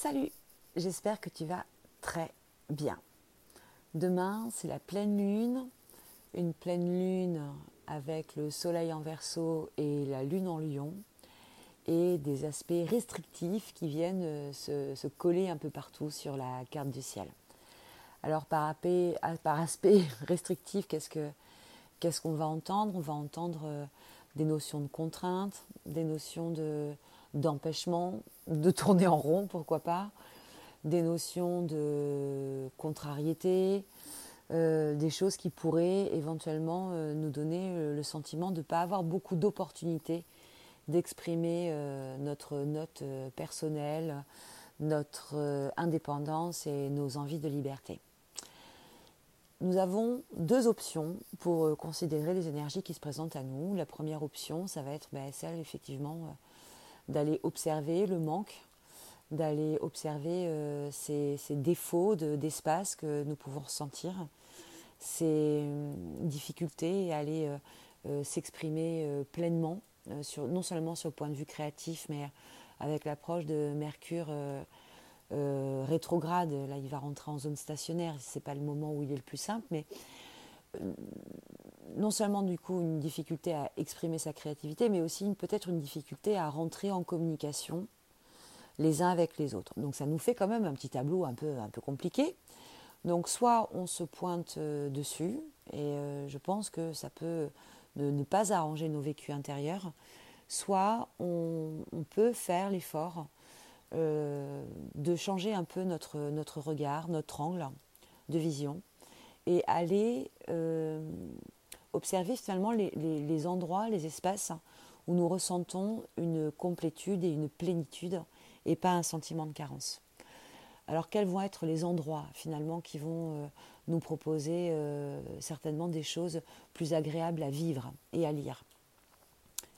Salut, j'espère que tu vas très bien. Demain, c'est la pleine lune, une pleine lune avec le soleil en verso et la lune en lion, et des aspects restrictifs qui viennent euh, se, coller un peu partout sur la carte du ciel. Alors par, aspect restrictif, qu'est-ce que qu'est-ce qu'on va entendre? On va entendre euh, des notions de contrainte, des notions de, d'empêchement, de tourner en rond, pourquoi pas, des notions de contrariété, euh, des choses qui pourraient éventuellement euh, nous donner euh, le sentiment de ne pas avoir beaucoup d'opportunités d'exprimer notre note personnelle, notre indépendance et nos envies de liberté. Nous avons deux options pour considérer les énergies qui se présentent à nous. La première option, ça va être ben, celle effectivement d'aller observer le manque, d'aller observer euh, ces, défauts d'espace que nous pouvons ressentir, ces euh, difficultés et aller euh, s'exprimer pleinement, sur, non seulement sur le point de vue créatif, mais avec l'approche de Mercure rétrograde. Là, il va rentrer en zone stationnaire, ce n'est pas le moment où il est le plus simple, mais non seulement du coup une difficulté à exprimer sa créativité, mais aussi peut-être une difficulté à rentrer en communication les uns avec les autres. Donc ça nous fait quand même un petit tableau un peu, un peu compliqué. Donc soit on se pointe euh, dessus, et euh, je pense que ça peut ne, pas arranger nos vécus intérieurs, soit on, peut faire l'effort euh, de changer un peu notre, notre regard, notre angle de vision, et aller observer finalement les, endroits, les espaces où nous ressentons une complétude et une plénitude et pas un sentiment de carence. Alors quels vont être les endroits finalement qui vont euh, nous proposer euh, certainement des choses plus agréables à vivre et à lire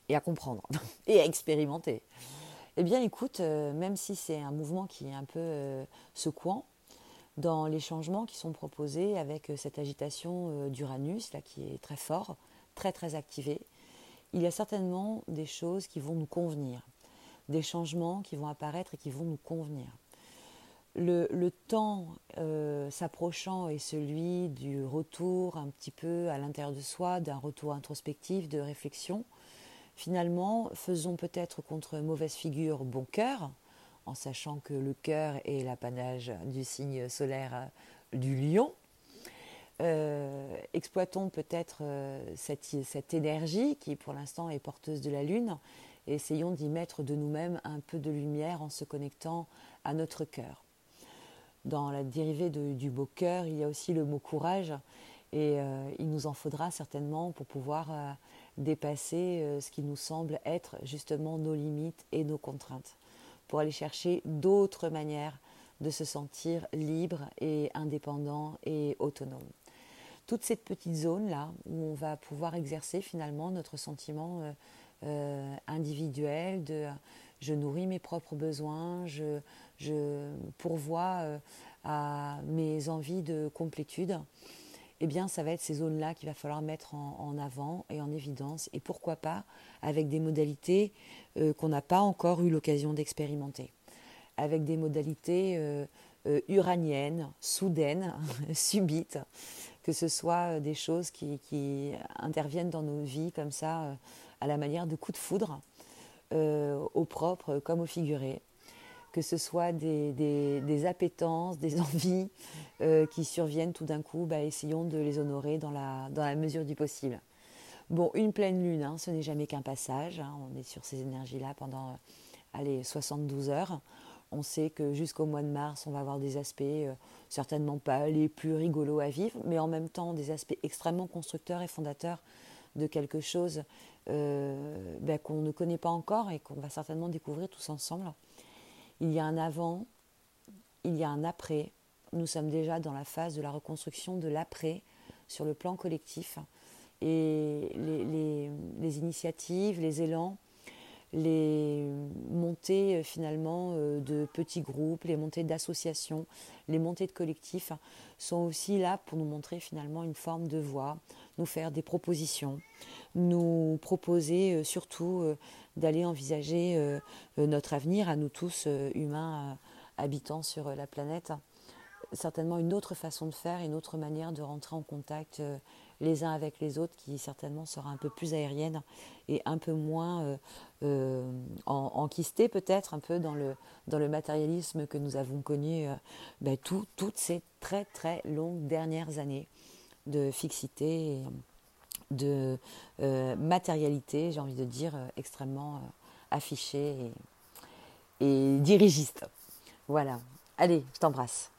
et à comprendre et à expérimenter? Eh bien écoute, euh, même si c'est un mouvement qui est un peu secouant, dans les changements qui sont proposés avec euh, cette agitation euh, d'Uranus là qui est très fort, très très activé, il y a certainement des choses qui vont nous convenir, des changements qui vont apparaître et qui vont nous convenir. Le, temps euh, s'approchant est celui du retour un petit peu à l'intérieur de soi, d'un retour introspectif, de réflexion. Finalement, faisons peut-être contre mauvaise figure bon cœur, en sachant que le cœur est l'apanage du signe solaire euh, du lion. Euh, exploitons peut-être euh, cette, énergie qui pour l'instant est porteuse de la lune et essayons d'y mettre de nous-mêmes un peu de lumière en se connectant à notre cœur. Dans la dérivée du beau cœur, il y a aussi le mot courage et il nous en faudra certainement pour pouvoir dépasser ce qui nous semble être justement nos limites et nos contraintes pour aller chercher d'autres manières de se sentir libre et indépendant et autonome. Toute cette petite zone-là où on va pouvoir exercer finalement notre sentiment euh, euh, individuel de je nourris mes propres besoins, je, pourvois euh, à mes envies de complétude, eh bien, ça va être ces zones-là qu'il va falloir mettre en, avant et en évidence, et pourquoi pas avec des modalités euh, qu'on n'a pas encore eu l'occasion d'expérimenter, avec des modalités euh, euh, uraniennes, soudaines, subites, que ce soit des choses qui, qui, interviennent dans nos vies comme ça, à la manière de coups de foudre, au propre comme au figuré, que ce soit des, des, appétences, des envies euh, qui surviennent tout d'un coup, bah, essayons de les honorer dans la, dans la mesure du possible. Bon, une pleine lune, hein, ce n'est jamais qu'un passage. Hein. on est sur ces énergies-là pendant allez, 72 heures. On sait que jusqu'au mois de mars, on va avoir des aspects euh, certainement pas les plus rigolos à vivre, mais en même temps des aspects extrêmement constructeurs et fondateurs de quelque chose euh, bah, qu'on ne connaît pas encore et qu'on va certainement découvrir tous ensemble. Il y a un avant, il y a un après. Nous sommes déjà dans la phase de la reconstruction de l'après sur le plan collectif. Et les, initiatives, les élans, les montées euh, finalement euh, de petits groupes, les montées d'associations, les montées de collectifs sont aussi là pour nous montrer finalement une forme de voix, nous faire des propositions, nous proposer euh, surtout d'aller envisager notre avenir à nous tous humains habitants sur la planète, certainement une autre façon de faire, une autre manière de rentrer en contact les uns avec les autres, qui certainement sera un peu plus aérienne et un peu moins euh, euh, enquistée peut-être, un peu dans le, dans le matérialisme que nous avons connu euh, ben, toutes ces très très longues dernières années de fixité de matérialité, j'ai envie de dire, extrêmement affichée et, et dirigiste. Voilà. Allez, je t'embrasse.